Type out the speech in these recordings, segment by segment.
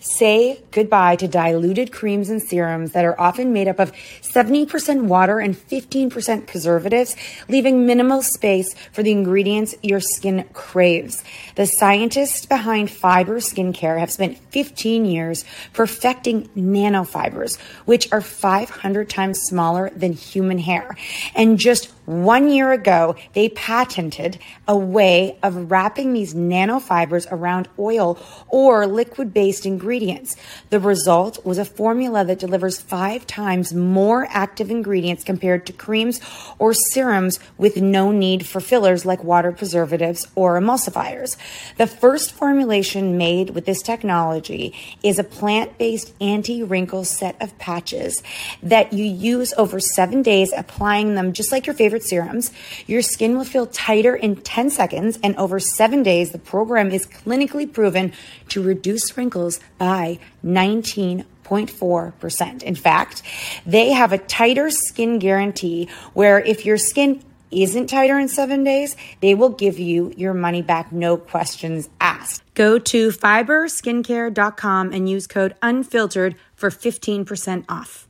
Say goodbye to diluted creams and serums that are often made up of 70% water and 15% preservatives, leaving minimal space for the ingredients your skin craves. The scientists behind fiber skincare have spent 15 years perfecting nanofibers, which are 500 times smaller than human hair. And just one year ago, they patented a way of wrapping these nanofibers around oil or liquid based ingredients. The result was a formula that delivers five times more active ingredients compared to creams or serums with no need for fillers like water preservatives or emulsifiers. The first formulation made with this technology is a plant based anti wrinkle set of patches that you use over seven days, applying them just like your favorite serums. Your skin will feel tighter in 10 seconds, and over seven days, the program is clinically proven to reduce wrinkles by 19.4%. In fact, they have a tighter skin guarantee where if your skin isn't tighter in seven days, they will give you your money back, no questions asked. Go to fiberskincare.com and use code unfiltered for 15% off.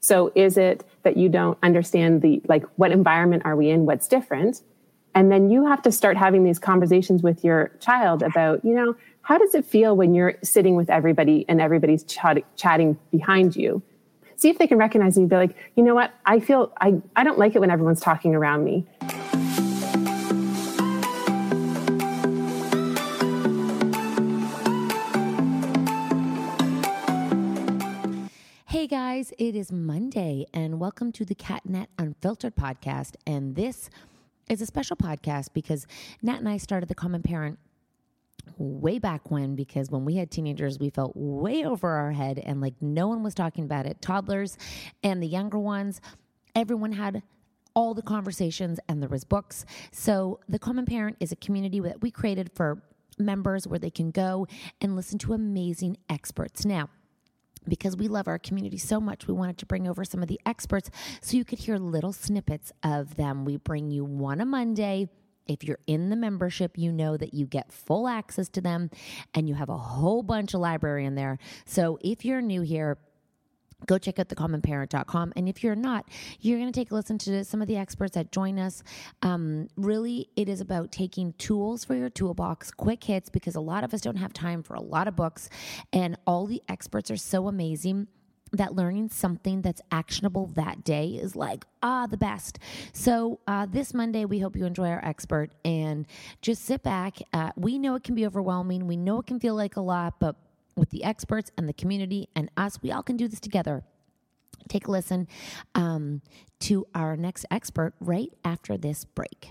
So is it that you don't understand the like what environment are we in, what's different? And then you have to start having these conversations with your child about, you know, how does it feel when you're sitting with everybody and everybody's chat- chatting behind you? See if they can recognize you and be like, you know what, I feel I, I don't like it when everyone's talking around me. Hey guys, it is Monday, and welcome to the Cat & Nat Unfiltered podcast. And this is a special podcast because Nat and I started the Common Parent way back when because when we had teenagers we felt way over our head and like no one was talking about it toddlers and the younger ones everyone had all the conversations and there was books so the common parent is a community that we created for members where they can go and listen to amazing experts now because we love our community so much, we wanted to bring over some of the experts so you could hear little snippets of them. We bring you one a Monday. If you're in the membership, you know that you get full access to them and you have a whole bunch of library in there. So if you're new here, go check out thecommonparent.com. And if you're not, you're going to take a listen to some of the experts that join us. Um, really, it is about taking tools for your toolbox, quick hits, because a lot of us don't have time for a lot of books. And all the experts are so amazing that learning something that's actionable that day is like ah the best. So uh, this monday we hope you enjoy our expert and just sit back uh, we know it can be overwhelming we know it can feel like a lot but with the experts and the community and us we all can do this together. Take a listen um, to our next expert right after this break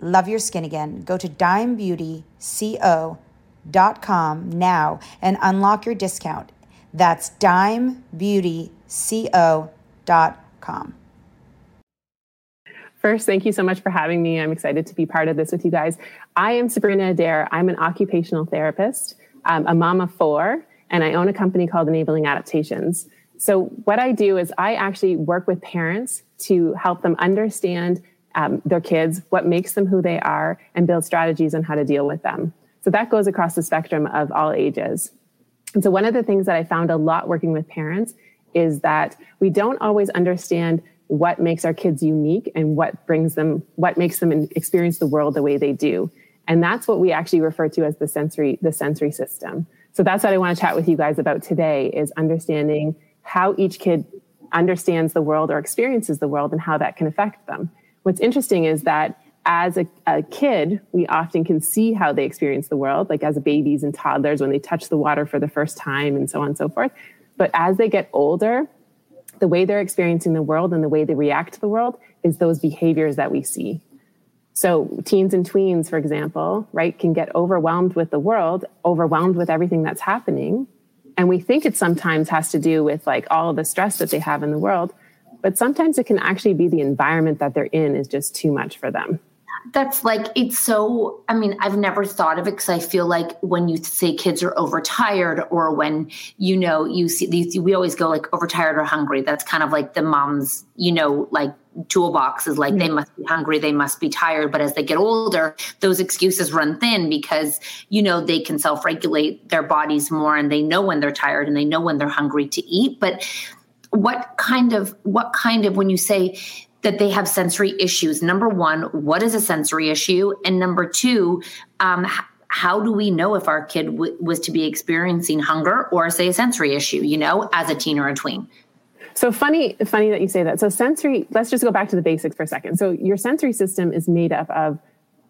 Love your skin again. Go to dimebeautyco.com now and unlock your discount. That's dimebeautyco.com. First, thank you so much for having me. I'm excited to be part of this with you guys. I am Sabrina Adair. I'm an occupational therapist, um, a mom of four, and I own a company called Enabling Adaptations. So, what I do is I actually work with parents to help them understand um, their kids, what makes them who they are, and build strategies on how to deal with them. So that goes across the spectrum of all ages. And so one of the things that I found a lot working with parents is that we don't always understand what makes our kids unique and what brings them, what makes them experience the world the way they do. And that's what we actually refer to as the sensory, the sensory system. So that's what I want to chat with you guys about today is understanding how each kid understands the world or experiences the world and how that can affect them. What's interesting is that as a, a, kid, we often can see how they experience the world, like as babies and toddlers when they touch the water for the first time and so on and so forth. But as they get older, the way they're experiencing the world and the way they react to the world is those behaviors that we see. So teens and tweens, for example, right, can get overwhelmed with the world, overwhelmed with everything that's happening. And we think it sometimes has to do with like all the stress that they have in the world. But sometimes it can actually be the environment that they're in is just too much for them. That's like it's so i mean i've never thought of it because i feel like when you say kids are overtired or when you know you see these we always go like overtired or hungry. That's kind of like the mom's you know like toolbox is like mm-hmm. they must be hungry they must be tired. But as they get older those excuses run thin because you know they can self-regulate their bodies more and they know when they're tired and they know when they're hungry to eat. But what kind of what kind of when you say that they have sensory issues. Number one, what is a sensory issue? And number two, um, how do we know if our kid w- was to be experiencing hunger or say a sensory issue, you know, as a teen or a tween? So funny, funny that you say that. So sensory, let's just go back to the basics for a second. So your sensory system is made up of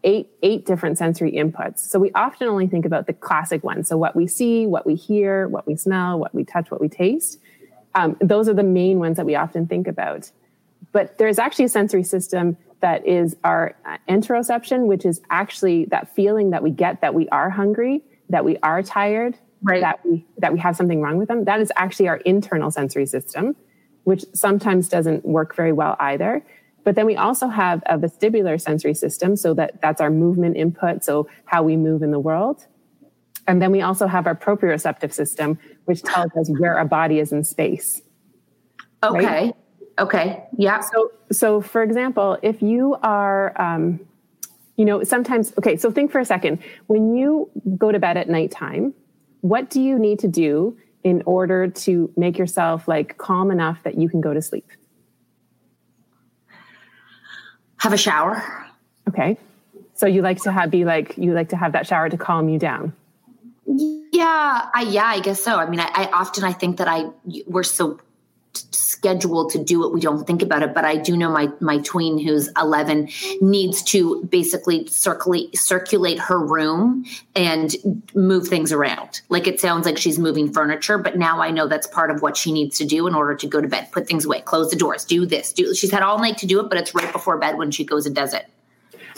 eight, eight different sensory inputs. So we often only think about the classic ones. So what we see, what we hear, what we smell, what we touch, what we taste. Um, those are the main ones that we often think about. But there's actually a sensory system that is our uh, interoception, which is actually that feeling that we get that we are hungry, that we are tired, right. that we that we have something wrong with them. That is actually our internal sensory system, which sometimes doesn't work very well either. But then we also have a vestibular sensory system, so that that's our movement input, so how we move in the world. And then we also have our proprioceptive system, which tells us where a body is in space. Okay. Right? Okay. Yeah. So, so for example, if you are, um, you know, sometimes, okay, so think for a second. When you go to bed at nighttime, what do you need to do in order to make yourself like calm enough that you can go to sleep? Have a shower. Okay. So you like to have be like you like to have that shower to calm you down. Yeah, I yeah, I guess so. I mean, I, I often I think that I we're so scheduled to do it we don't think about it but i do know my my tween who's 11 needs to basically circulate circulate her room and move things around. Like it sounds like she's moving furniture but now i know that's part of what she needs to do in order to go to bed. Put things away close the doors do this do she's had all night to do it but it's right before bed when she goes and does it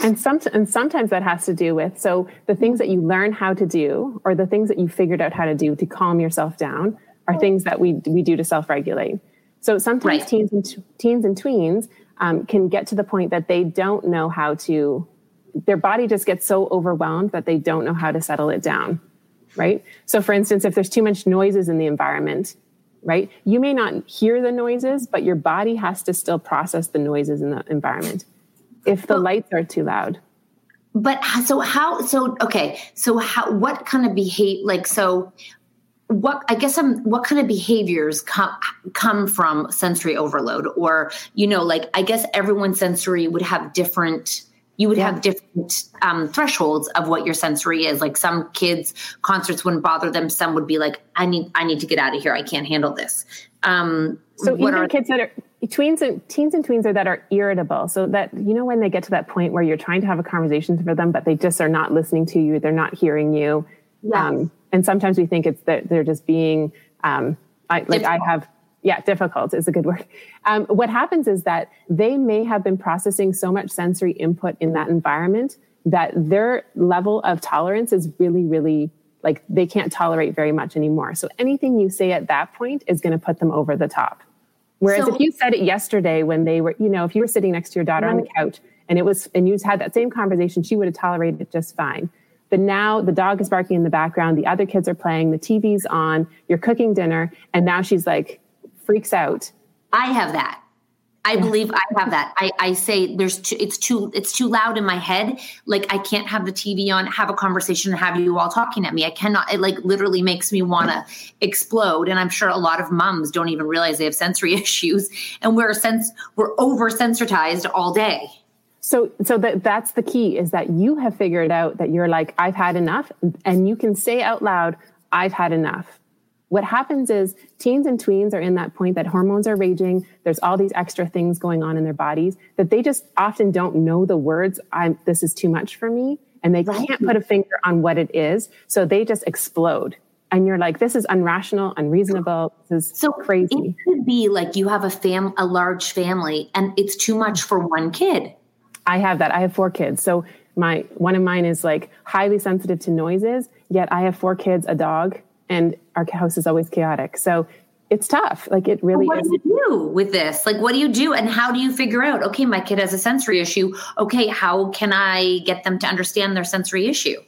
and some and sometimes that has to do with so the things that you learn how to do or the things that you figured out how to do to calm yourself down are things that we we do to self-regulate. So sometimes right. teens and teens and tweens um, can get to the point that they don't know how to. Their body just gets so overwhelmed that they don't know how to settle it down, right? So, for instance, if there's too much noises in the environment, right, you may not hear the noises, but your body has to still process the noises in the environment. If the lights are too loud, but so how so okay so how what kind of behave like so what I guess I'm what kind of behaviors come come from sensory overload? Or you know like I guess everyone's sensory would have different you would yeah. have different um, thresholds of what your sensory is. Like some kids concerts wouldn't bother them. Some would be like I need I need to get out of here. I can't handle this um, so even are, kids that are tweens and teens and tweens are that are irritable so that you know when they get to that point where you're trying to have a conversation for them but they just are not listening to you they're not hearing you yeah. Um, and sometimes we think it's that they're just being um, I, like difficult. I have yeah difficult is a good word. Um, what happens is that they may have been processing so much sensory input in that environment that their level of tolerance is really really like they can't tolerate very much anymore. So anything you say at that point is going to put them over the top. Whereas so, if you said it yesterday when they were, you know, if you were sitting next to your daughter right. on the couch and it was, and you had that same conversation, she would have tolerated it just fine. But now the dog is barking in the background, the other kids are playing, the TV's on, you're cooking dinner, and now she's like freaks out. I have that. I believe I have that. I, I say there's too, it's too it's too loud in my head. Like I can't have the TV on, have a conversation, and have you all talking at me. I cannot. It like literally makes me want to explode. And I'm sure a lot of moms don't even realize they have sensory issues, and we're sense we're over sensitized all day. So, so that that's the key is that you have figured out that you're like, I've had enough, and you can say out loud, I've had enough. What happens is teens and tweens are in that point that hormones are raging. There's all these extra things going on in their bodies that they just often don't know the words, I'm, this is too much for me. And they right. can't put a finger on what it is. So they just explode. And you're like, this is unrational, unreasonable. This is so crazy. It could be like you have a fam, a large family, and it's too much for one kid. I have that. I have four kids. So my one of mine is like highly sensitive to noises. Yet I have four kids, a dog, and our house is always chaotic. So it's tough. Like it really what is. do you do with this? Like, what do you do? And how do you figure out, okay, my kid has a sensory issue. Okay, how can I get them to understand their sensory issue?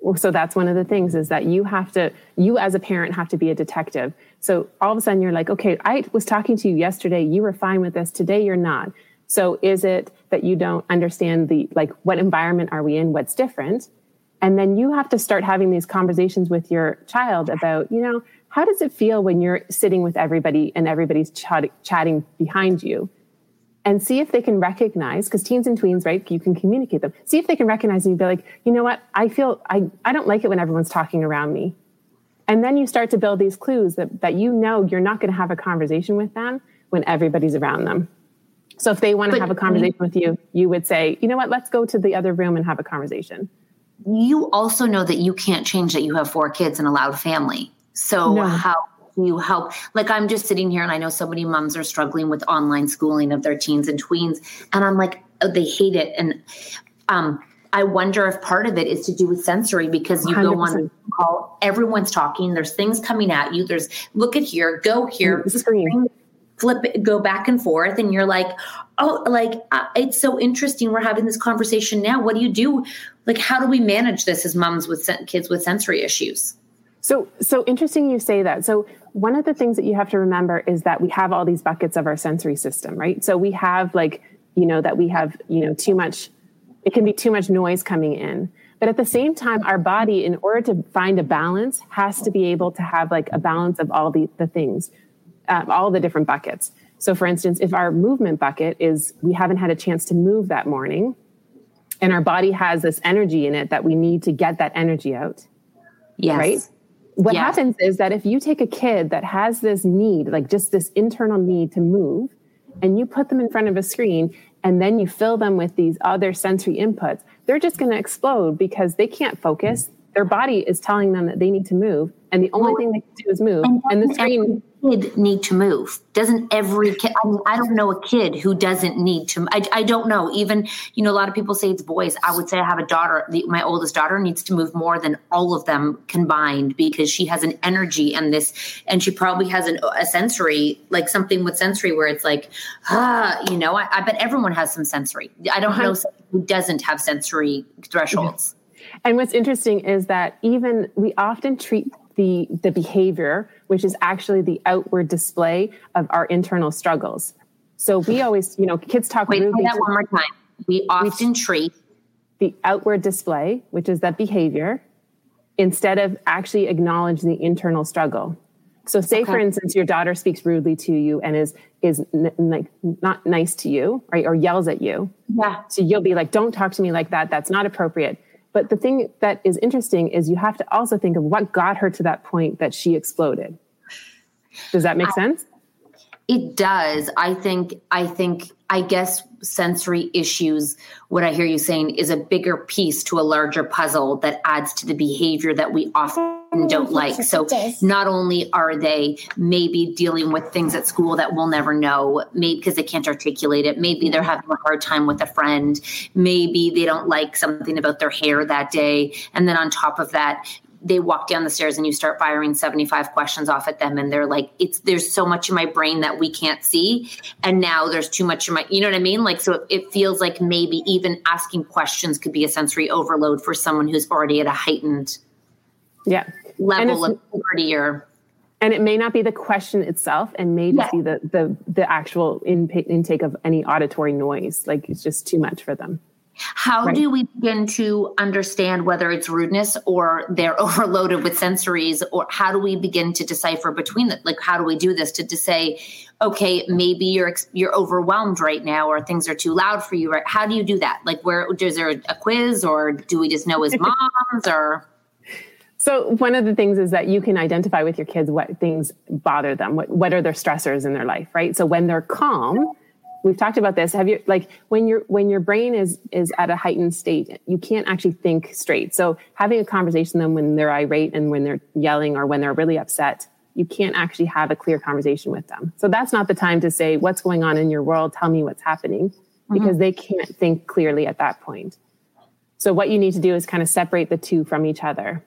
Well, so that's one of the things is that you have to, you as a parent have to be a detective. So all of a sudden you're like, okay, I was talking to you yesterday. You were fine with this. Today you're not. So is it that you don't understand the, like, what environment are we in? What's different? And then you have to start having these conversations with your child about, you know, how does it feel when you're sitting with everybody and everybody's ch- chatting behind you? And see if they can recognize, because teens and tweens, right? You can communicate them. See if they can recognize and be like, you know what? I feel, I, I don't like it when everyone's talking around me. And then you start to build these clues that, that you know you're not going to have a conversation with them when everybody's around them. So if they want to have a conversation with you, you would say, you know what? Let's go to the other room and have a conversation you also know that you can't change that you have four kids and a loud family. So no. how do you help? Like I'm just sitting here and I know so many moms are struggling with online schooling of their teens and tweens, and I'm like, oh, they hate it. And um, I wonder if part of it is to do with sensory because you 100%. go on call, everyone's talking, there's things coming at you. There's look at here, go here, screen, flip it, go back and forth, and you're like, oh, like uh, it's so interesting. We're having this conversation now. What do you do? Like, how do we manage this as moms with sen- kids with sensory issues? So, so interesting you say that. So, one of the things that you have to remember is that we have all these buckets of our sensory system, right? So, we have like, you know, that we have, you know, too much, it can be too much noise coming in. But at the same time, our body, in order to find a balance, has to be able to have like a balance of all the, the things, uh, all the different buckets. So, for instance, if our movement bucket is we haven't had a chance to move that morning, and our body has this energy in it that we need to get that energy out. Yes. Right? What yes. happens is that if you take a kid that has this need, like just this internal need to move, and you put them in front of a screen and then you fill them with these other sensory inputs, they're just going to explode because they can't focus. Their body is telling them that they need to move, and the only well, thing they can do is move. And, and the screen kid need to move? Doesn't every kid? I, mean, I don't know a kid who doesn't need to. I, I don't know. Even you know, a lot of people say it's boys. I would say I have a daughter. The, my oldest daughter needs to move more than all of them combined because she has an energy and this, and she probably has an, a sensory, like something with sensory where it's like, ah, you know. I, I bet everyone has some sensory. I don't know who doesn't have sensory thresholds. And what's interesting is that even we often treat the, the behavior, which is actually the outward display of our internal struggles. So we always, you know, kids talk. Wait, say that one more time. We often treat the outward display, which is that behavior, instead of actually acknowledging the internal struggle. So, say okay. for instance, your daughter speaks rudely to you and is is n- like not nice to you, right, or yells at you. Yeah. So you'll be like, "Don't talk to me like that. That's not appropriate." But the thing that is interesting is you have to also think of what got her to that point that she exploded. Does that make I, sense? It does. I think, I think, I guess sensory issues, what I hear you saying is a bigger piece to a larger puzzle that adds to the behavior that we often don't like. So not only are they maybe dealing with things at school that we'll never know, maybe because they can't articulate it, maybe they're having a hard time with a friend, maybe they don't like something about their hair that day. And then on top of that, they walk down the stairs and you start firing 75 questions off at them and they're like it's there's so much in my brain that we can't see. And now there's too much in my you know what i mean? Like so it, it feels like maybe even asking questions could be a sensory overload for someone who's already at a heightened yeah level of maturity or and it may not be the question itself and may just yeah. be the the the actual in, intake of any auditory noise like it's just too much for them how right. do we begin to understand whether it's rudeness or they're overloaded with sensories or how do we begin to decipher between them like how do we do this to, to say okay maybe you're you're overwhelmed right now or things are too loud for you right how do you do that like where is there a quiz or do we just know as moms or So one of the things is that you can identify with your kids what things bother them, what what are their stressors in their life, right? So when they're calm, we've talked about this. Have you like when your when your brain is is at a heightened state, you can't actually think straight. So having a conversation with them when they're irate and when they're yelling or when they're really upset, you can't actually have a clear conversation with them. So that's not the time to say what's going on in your world, tell me what's happening because mm-hmm. they can't think clearly at that point. So what you need to do is kind of separate the two from each other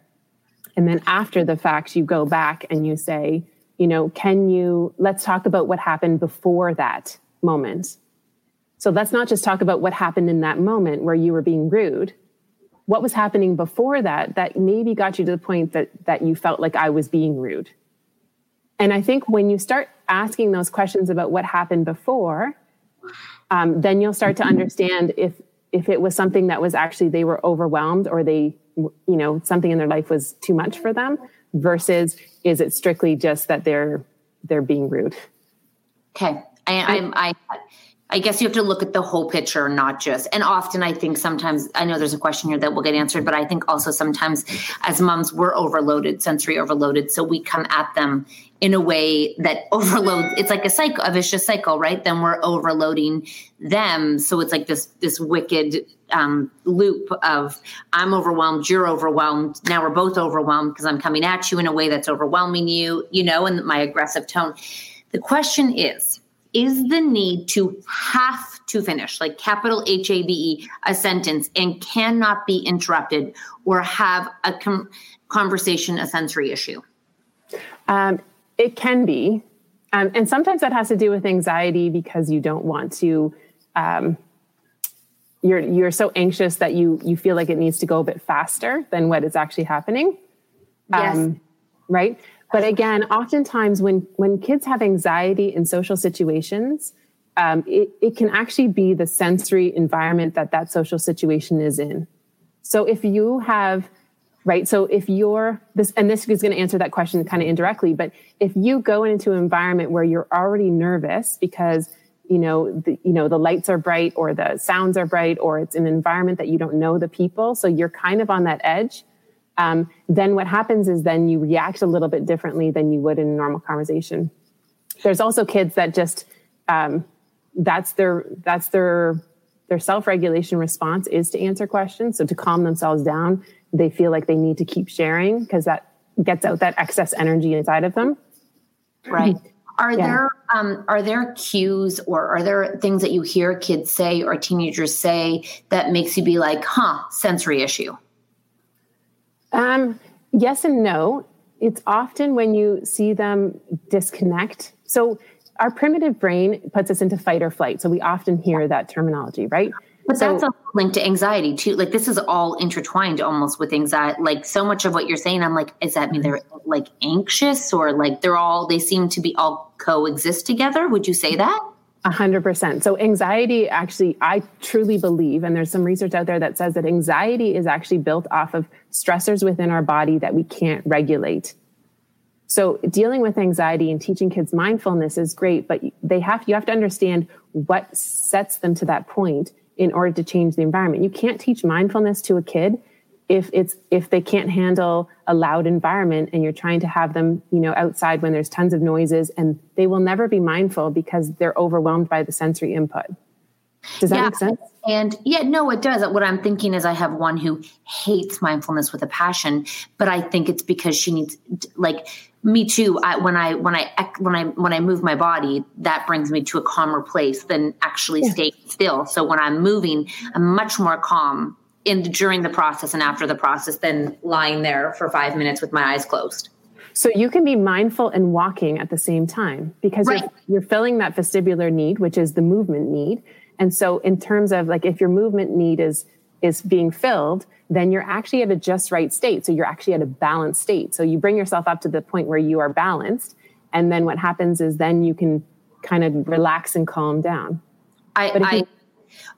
and then after the fact, you go back and you say, you know, can you, let's talk about what happened before that moment. So let's not just talk about what happened in that moment where you were being rude. What was happening before that that maybe got you to the point that, that you felt like I was being rude? And I think when you start asking those questions about what happened before, um, then you'll start to understand if if it was something that was actually they were overwhelmed or they you know something in their life was too much for them versus is it strictly just that they're they're being rude? Okay. I, I'm, I I guess you have to look at the whole picture, not just. And often, I think sometimes I know there's a question here that will get answered, but I think also sometimes as moms we're overloaded, sensory overloaded, so we come at them in a way that overloads. It's like a cycle, a vicious cycle, right? Then we're overloading them, so it's like this this wicked um, loop of I'm overwhelmed, you're overwhelmed. Now we're both overwhelmed because I'm coming at you in a way that's overwhelming you, you know, and my aggressive tone. The question is is the need to have to finish, like capital H A B E, a sentence and cannot be interrupted or have a com- conversation a sensory issue? Um, it can be. Um, and sometimes that has to do with anxiety because you don't want to. Um, you're you're so anxious that you you feel like it needs to go a bit faster than what is actually happening. Yes. Um, right. But again, oftentimes when when kids have anxiety in social situations, um, it, it can actually be the sensory environment that that social situation is in. So if you have right so if you're this and this is going to answer that question kind of indirectly but if you go into an environment where you're already nervous because you know the, you know the lights are bright or the sounds are bright or it's an environment that you don't know the people so you're kind of on that edge um, then what happens is then you react a little bit differently than you would in a normal conversation. There's also kids that just um, that's their that's their their self-regulation response is to answer questions. So to calm themselves down, they feel like they need to keep sharing because that gets out that excess energy inside of them. Right. Are yeah. there um, are there cues or are there things that you hear kids say or teenagers say that makes you be like, huh, sensory issue? Um, yes and no. It's often when you see them disconnect. So our primitive brain puts us into fight or flight. So we often hear that terminology, right? But so, that's a link to anxiety too. Like this is all intertwined almost with anxiety. Like so much of what you're saying, I'm like, is that mean they're like anxious or like they're all they seem to be all coexist together? Would you say that? A hundred percent. So anxiety actually, I truly believe, and there's some research out there that says that anxiety is actually built off of stressors within our body that we can't regulate. So dealing with anxiety and teaching kids mindfulness is great, but they have, you have to understand what sets them to that point in order to change the environment. You can't teach mindfulness to a kid if it's if they can't handle a loud environment and you're trying to have them you know outside when there's tons of noises and they will never be mindful because they're overwhelmed by the sensory input. Does that yeah. make sense? And yeah no it does. What i'm thinking is i have one who hates mindfulness with a passion but i think it's because she needs like me too. I, when i when i when i when i move my body that brings me to a calmer place than actually yeah. staying still. So when i'm moving i'm much more calm in during the process and after the process than lying there for five minutes with my eyes closed. So you can be mindful and walking at the same time because right. you're, you're filling that vestibular need, which is the movement need. And so in terms of like if your movement need is is being filled, then you're actually at a just right state. So you're actually at a balanced state. So you bring yourself up to the point where you are balanced. And then what happens is then you can kind of relax and calm down. I,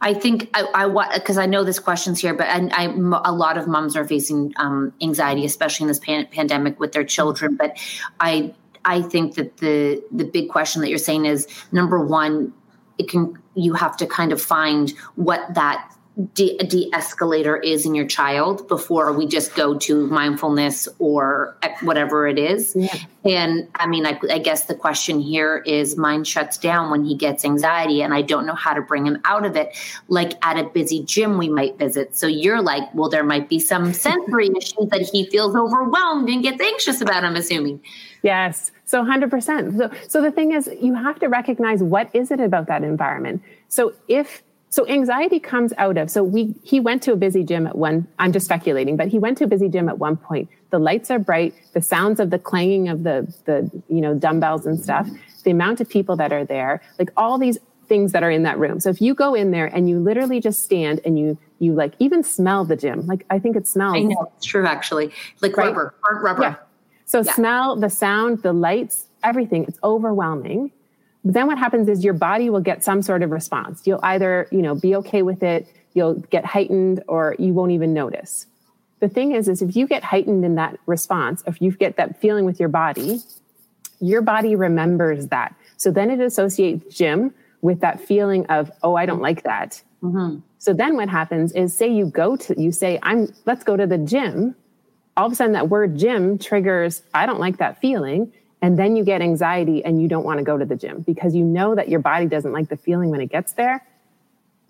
I think I, I because I know this question's here, but I, I, a lot of moms are facing um, anxiety, especially in this pan- pandemic with their children. But I I think that the the big question that you're saying is number one, it can you have to kind of find what that de- de-escalator is in your child before we just go to mindfulness or whatever it is. Yeah. and i mean I, I, guess the question here is mine shuts down when he gets anxiety and i don't know how to bring him out of it. Like at a busy gym we might visit. So you're like well there might be some sensory issues that he feels overwhelmed and gets anxious about i'm assuming. Yes. So 100% so, so the thing is you have to recognize what is it about that environment. So if so anxiety comes out of, so we, he went to a busy gym at one, I'm just speculating, but he went to a busy gym at one point. The lights are bright, the sounds of the clanging of the, the, you know, dumbbells and stuff, the amount of people that are there, like all these things that are in that room. So if you go in there and you literally just stand and you, you like even smell the gym, like I think it smells. I know it's true actually, like right? rubber, rubber. Yeah. So yeah. smell, the sound, the lights, everything, it's overwhelming but then what happens is your body will get some sort of response. You'll either, you know, be okay with it, you'll get heightened, or you won't even notice. The thing is, is if you get heightened in that response, if you get that feeling with your body, your body remembers that. So then it associates gym with that feeling of, oh, I don't like that. Mm-hmm. So then what happens is say you go to, you say, I'm, let's go to the gym. All of a sudden that word gym triggers, I don't like that feeling. And then you get anxiety and you don't want to go to the gym because you know that your body doesn't like the feeling when it gets there.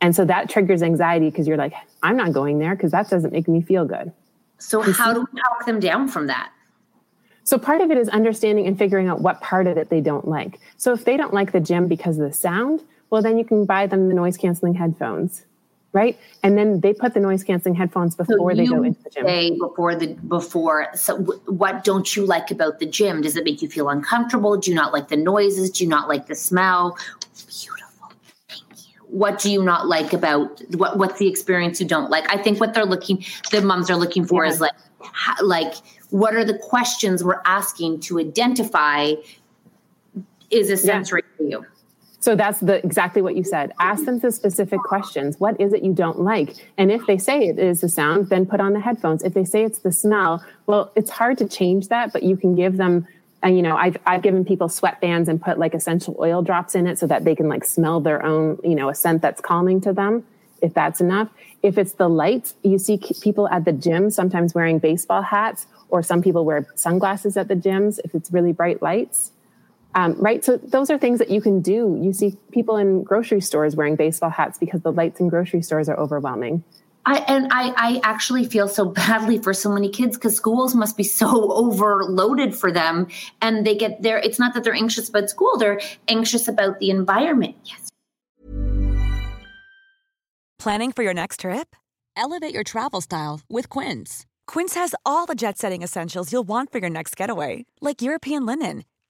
And so that triggers anxiety because you're like, I'm not going there because that doesn't make me feel good. So, you how see? do we talk them down from that? So, part of it is understanding and figuring out what part of it they don't like. So, if they don't like the gym because of the sound, well, then you can buy them the noise canceling headphones right? And then they put the noise canceling headphones before so they go into the gym. Say before the before. So, w- what don't you like about the gym? Does it make you feel uncomfortable? Do you not like the noises? Do you not like the smell? Beautiful. Thank you. What do you not like about what? What's the experience you don't like? I think what they're looking, the moms are looking for, yeah. is like, like what are the questions we're asking to identify is a sensory yeah. for you so that's the exactly what you said. Ask them the specific questions. What is it you don't like? And if they say it is the sound, then put on the headphones. If they say it's the smell, well, it's hard to change that, but you can give them and you know I've, I've given people sweatbands and put like essential oil drops in it so that they can like smell their own you know a scent that's calming to them if that's enough if it's the lights you see people at the gym sometimes wearing baseball hats or some people wear sunglasses at the gyms if it's really bright lights um, right. So those are things that you can do. You see people in grocery stores wearing baseball hats because the lights in grocery stores are overwhelming. I, and I, I actually feel so badly for so many kids because schools must be so overloaded for them and they get there. It's not that they're anxious about school, they're anxious about the environment. Yes. Planning for your next trip? Elevate your travel style with Quince. Quince has all the jet setting essentials you'll want for your next getaway, like European linen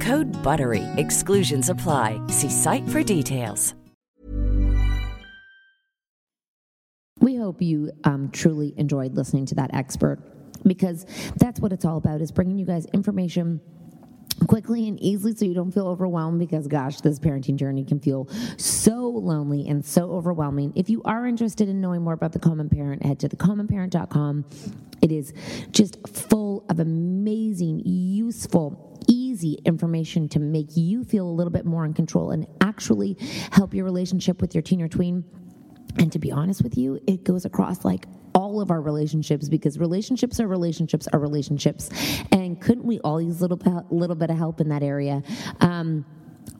Code BUTTERY. Exclusions apply. See site for details. We hope you um, truly enjoyed listening to that expert because that's what it's all about is bringing you guys information quickly and easily so you don't feel overwhelmed because gosh this parenting journey can feel so lonely and so overwhelming if you are interested in knowing more about the common parent head to thecommonparent.com it is just full of amazing useful easy information to make you feel a little bit more in control and actually help your relationship with your teen or tween. And to be honest with you, it goes across like all of our relationships because relationships are relationships are relationships. And couldn't we all use a little, little bit of help in that area? Um,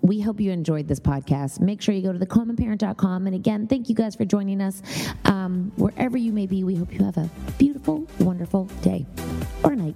we hope you enjoyed this podcast. Make sure you go to thecommonparent.com. And again, thank you guys for joining us. Um, wherever you may be, we hope you have a beautiful, wonderful day or night.